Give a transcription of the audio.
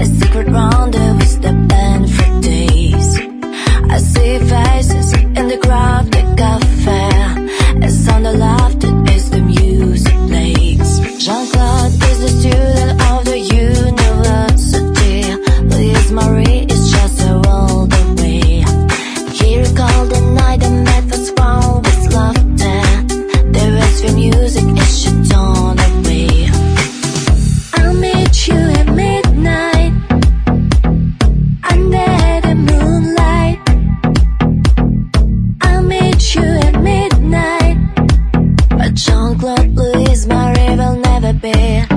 a secret rendezvous for days. I see faces in the cafe, as the music plays. Jean-Claude is the student of the universe. But Louis, my will never be.